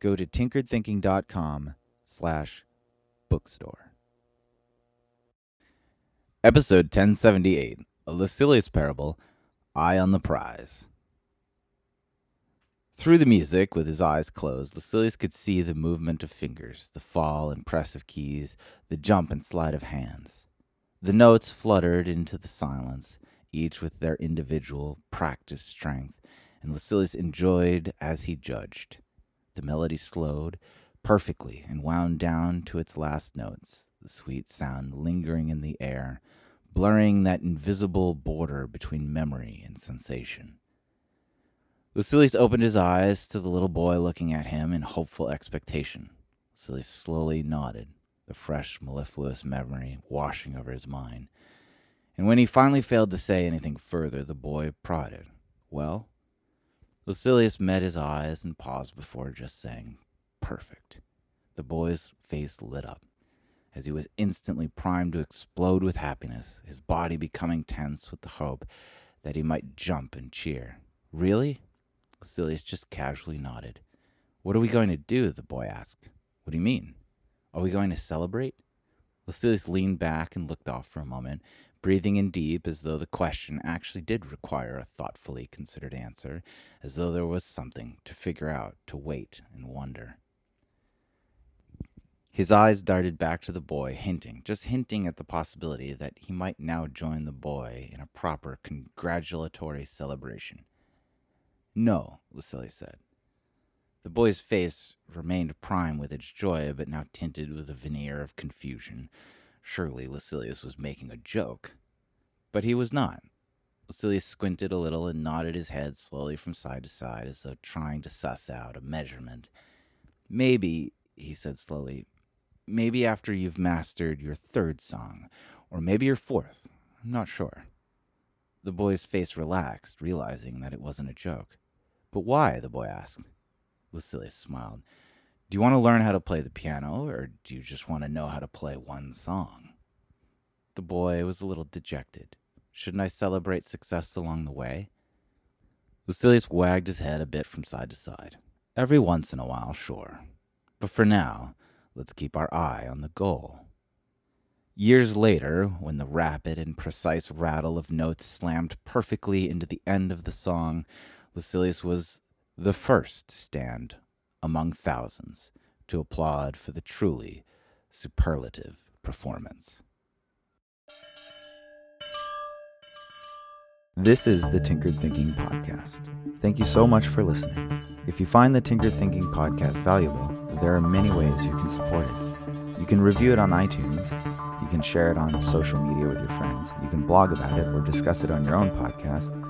go to tinkeredthinking.com slash bookstore. Episode 1078, A Lucilius Parable, Eye on the Prize. Through the music, with his eyes closed, Lucilius could see the movement of fingers, the fall and press of keys, the jump and slide of hands. The notes fluttered into the silence, each with their individual, practiced strength, and Lucilius enjoyed as he judged. The melody slowed perfectly and wound down to its last notes, the sweet sound lingering in the air, blurring that invisible border between memory and sensation. Lucilius opened his eyes to the little boy looking at him in hopeful expectation. Lucilius slowly nodded, the fresh, mellifluous memory washing over his mind. And when he finally failed to say anything further, the boy prodded. Well? Lucilius met his eyes and paused before just saying, Perfect. The boy's face lit up as he was instantly primed to explode with happiness, his body becoming tense with the hope that he might jump and cheer. Really? Lucilius just casually nodded. What are we going to do? the boy asked. What do you mean? Are we going to celebrate? Lucilius leaned back and looked off for a moment, breathing in deep as though the question actually did require a thoughtfully considered answer, as though there was something to figure out, to wait and wonder. His eyes darted back to the boy, hinting, just hinting at the possibility that he might now join the boy in a proper congratulatory celebration. No, Lucilius said. The boy's face remained prime with its joy, but now tinted with a veneer of confusion. Surely Lucilius was making a joke. But he was not. Lucilius squinted a little and nodded his head slowly from side to side as though trying to suss out a measurement. Maybe, he said slowly, maybe after you've mastered your third song, or maybe your fourth. I'm not sure. The boy's face relaxed, realizing that it wasn't a joke. But why? the boy asked. Lucilius smiled. Do you want to learn how to play the piano, or do you just want to know how to play one song? The boy was a little dejected. Shouldn't I celebrate success along the way? Lucilius wagged his head a bit from side to side. Every once in a while, sure. But for now, let's keep our eye on the goal. Years later, when the rapid and precise rattle of notes slammed perfectly into the end of the song, Lucilius was the first stand among thousands to applaud for the truly superlative performance. This is the Tinkered Thinking Podcast. Thank you so much for listening. If you find the Tinkered Thinking Podcast valuable, there are many ways you can support it. You can review it on iTunes, you can share it on social media with your friends, you can blog about it or discuss it on your own podcast,